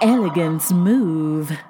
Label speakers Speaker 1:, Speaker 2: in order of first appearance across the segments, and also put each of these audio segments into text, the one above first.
Speaker 1: Elegance Move.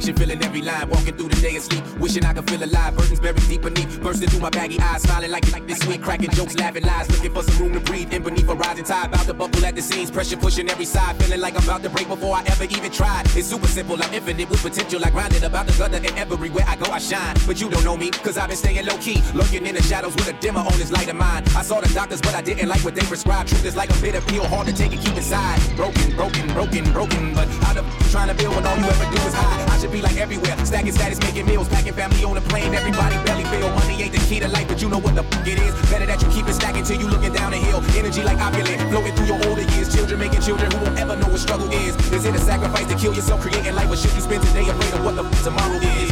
Speaker 2: Friction, feeling every line. Walking through the day of sleep, wishing I could feel alive. Burdens buried deep beneath, bursting through my baggy eyes, smiling like like this sweet, cracking jokes, laughing lies, looking for some room to breathe. In beneath a rising tide, about to buckle at the seams, pressure pushing every side, feeling like I'm about to break before I ever even tried. It's super simple, I'm infinite with potential. I grind about the gutter, and everywhere I go, I shine. But you don't know me, cause I've been staying low key, lurking in the shadows with a dimmer on this light of mine. I saw the doctors, but I didn't like what they prescribed. Truth is like a bitter pill, hard to take and keep inside. Broken, broken, broken, broken. But out of trying to build when all you ever do is hide? I should be like everywhere, stacking status, making meals, packing family on a plane. Everybody belly feel. Money ain't the key to life, but you know what the f- it is. Better that you keep it stacking till you looking down the hill. Energy like opulent, flowing through your older years. Children making children who won't ever know what struggle is. Is it a sacrifice to kill yourself, creating life, or should you spend today afraid of what the f- tomorrow is?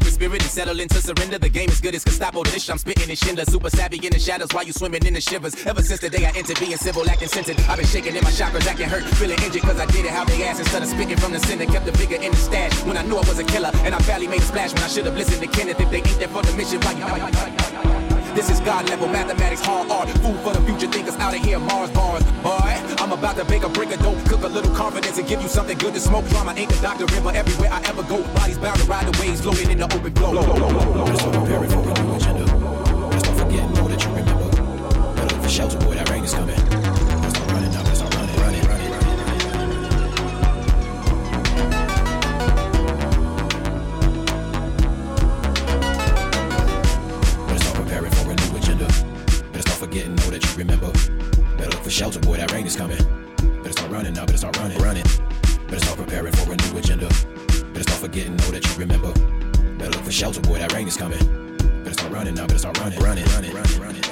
Speaker 2: Swallow spirit and settle into surrender. The game is good as Gestapo dish. I'm spitting in Schindler, super savvy in the shadows while you swimming in the shivers. Ever since the day I entered being civil, acting centered, I've been shaking in my chakras, acting hurt, feeling injured cause I did it how they asked instead of spitting from the center. Kept the figure in the stash when I knew I was a killer, and I barely made a splash when I should have listened to Kenneth. If they ain't there for the mission, why you? This is God level mathematics, hard art. Food for the future thinkers out of here, Mars bars. Boy, I'm about to bake a brick of dope, cook a little confidence and give you something good to smoke. Drama ain't the doctor river everywhere I ever go. Bodies bound to ride the waves, floating in the open glow.
Speaker 3: Better start preparing for a new agenda. Start forgetting all that you remember. Better look for shelter, boy, that rain is coming. Forgetting all that you remember. Better look for shelter, boy, that rain is coming. Better start running now, better start running, running. Better start preparing for a new agenda. Better start forgetting all that you remember. Better look for shelter, boy, that rain is coming. Better start running now, better start running, running, running, running, running.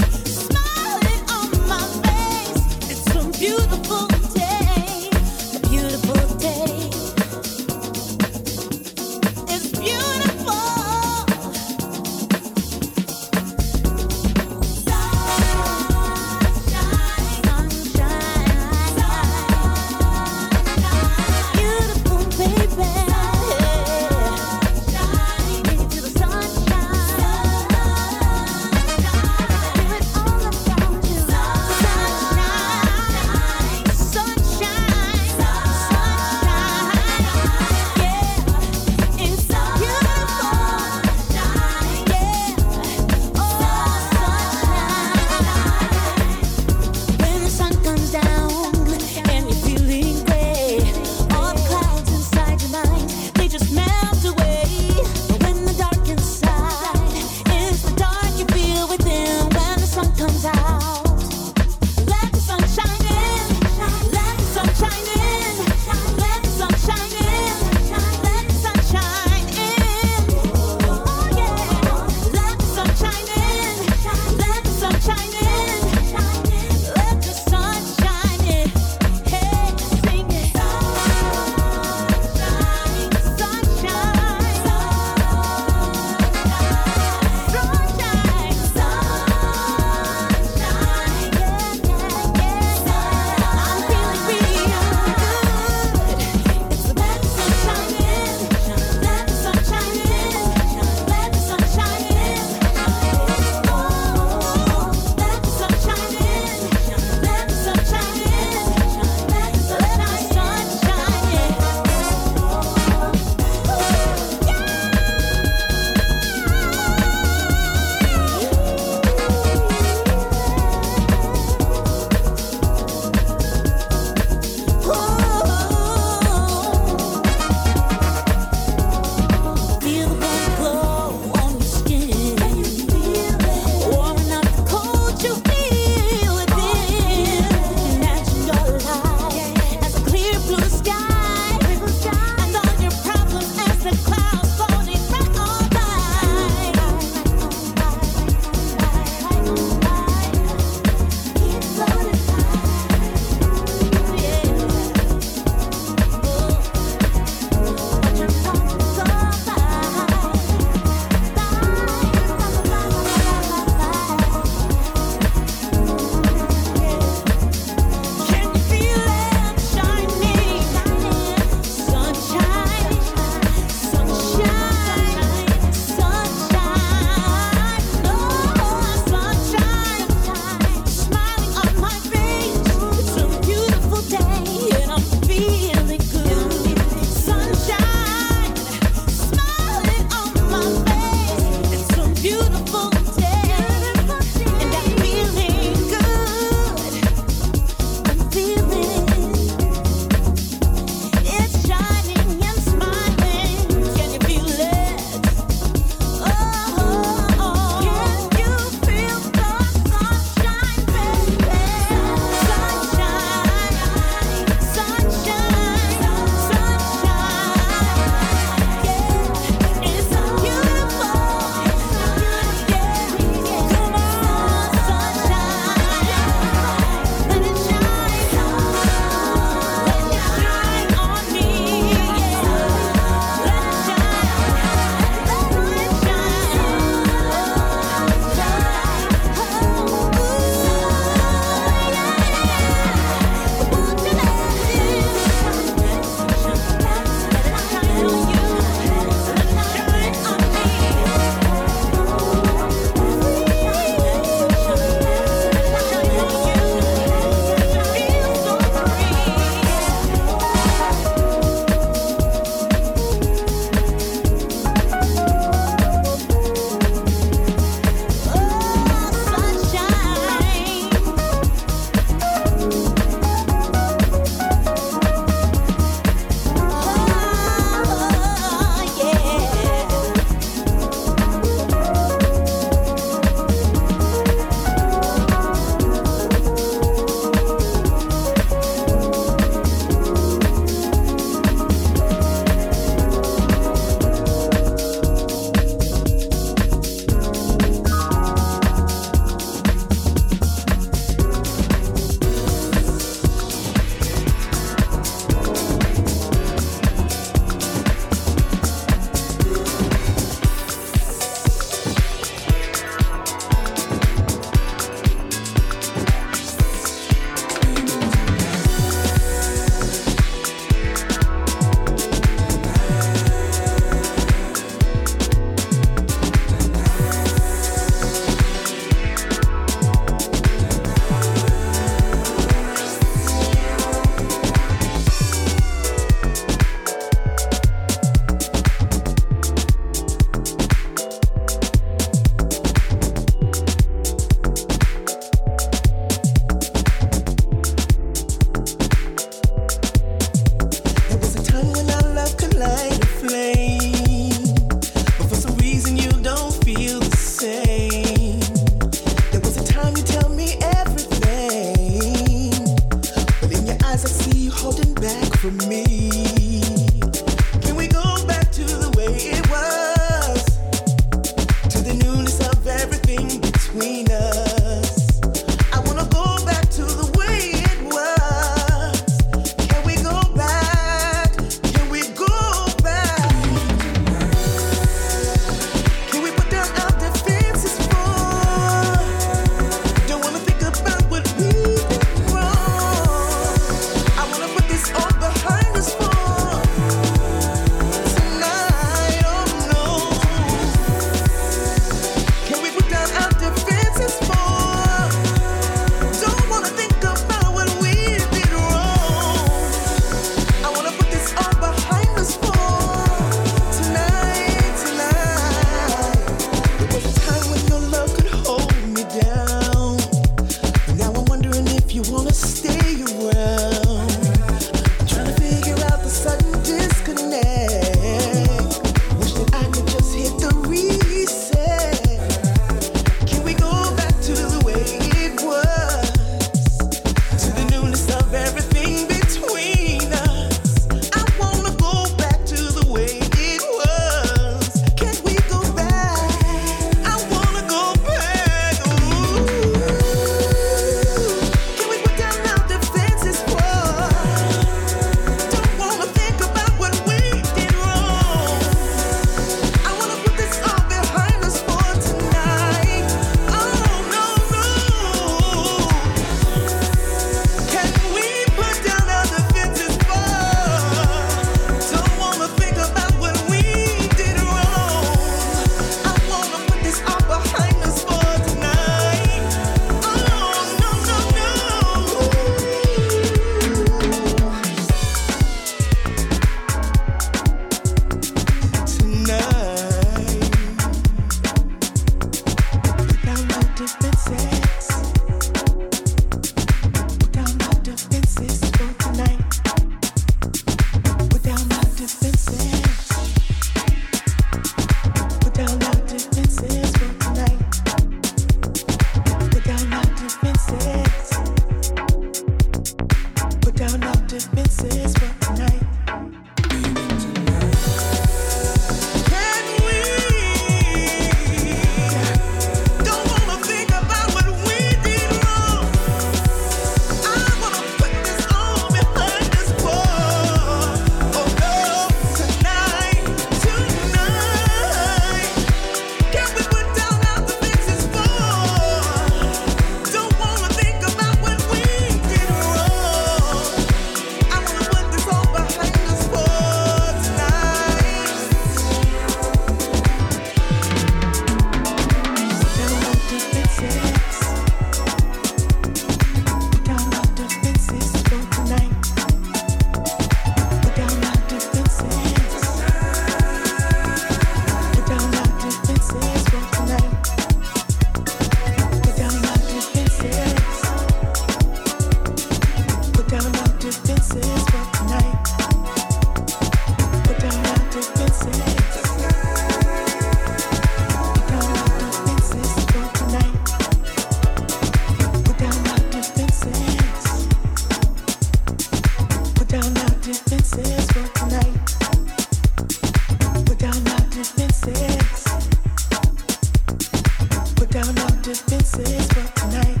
Speaker 4: Put down our
Speaker 5: defenses for tonight.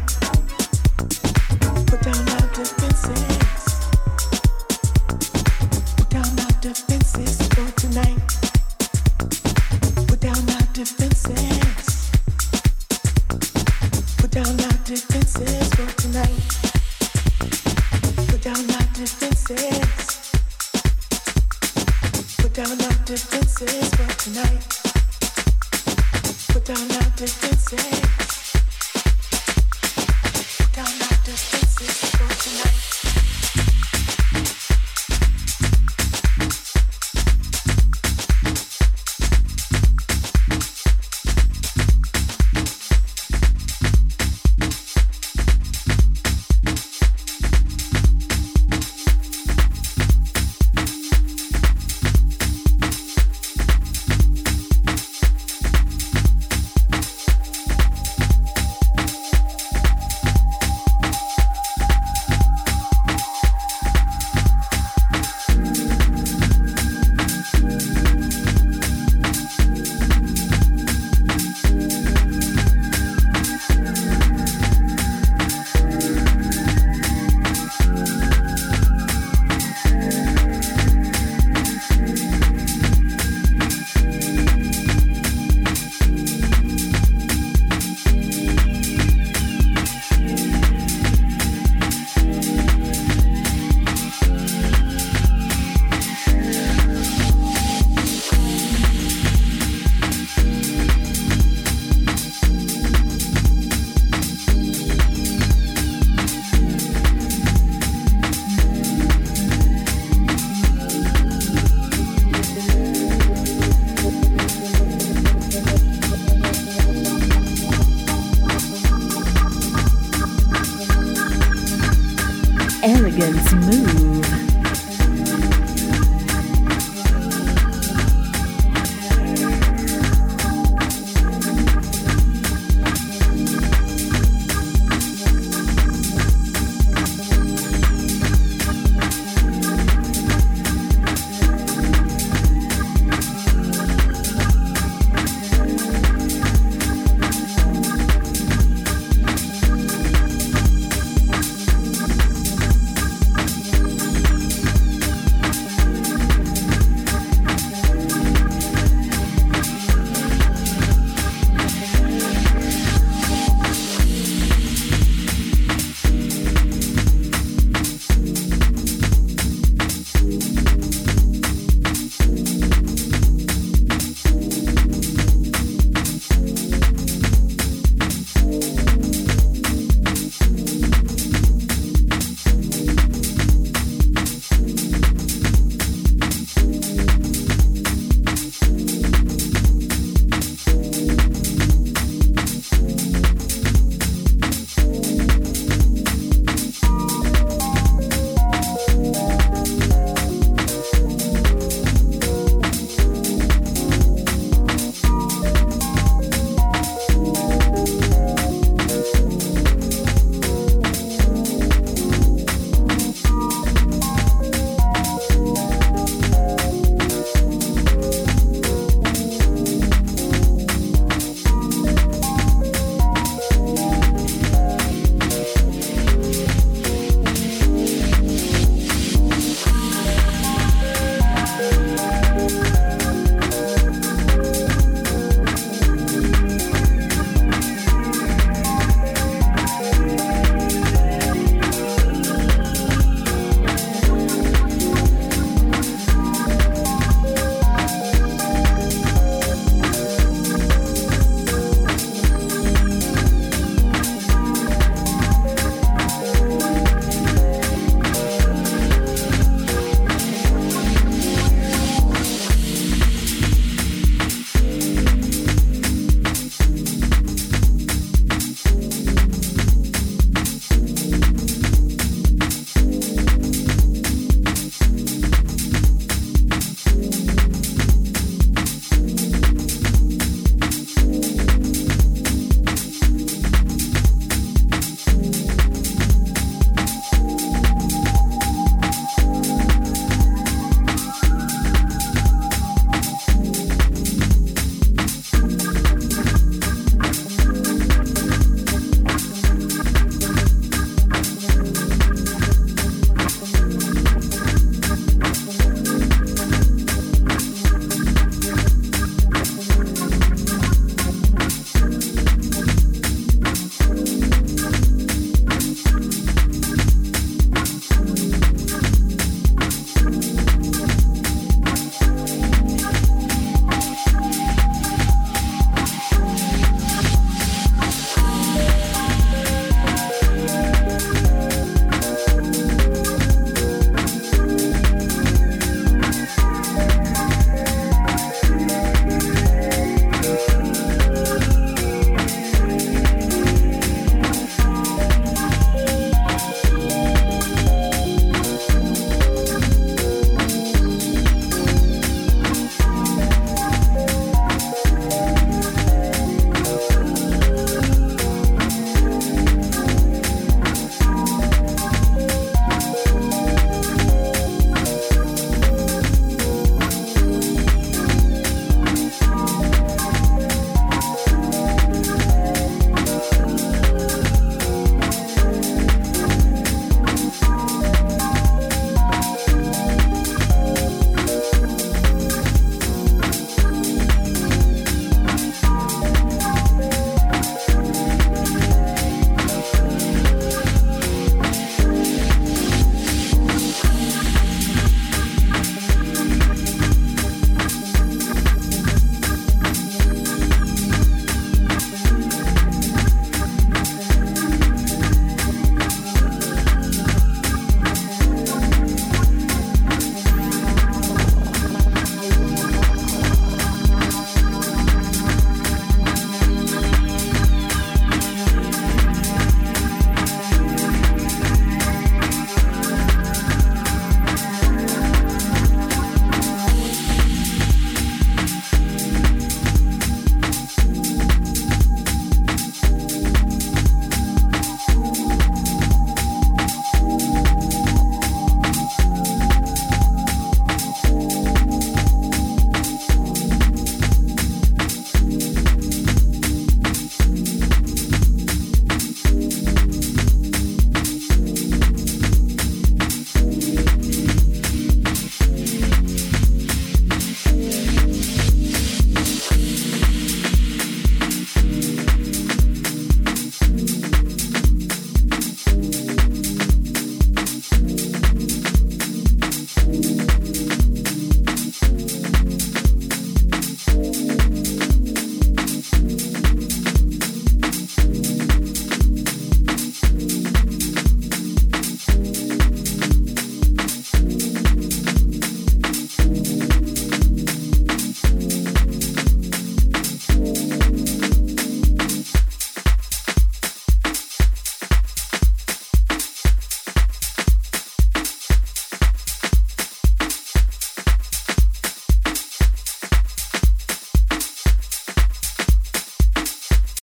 Speaker 5: Put down
Speaker 6: our Move.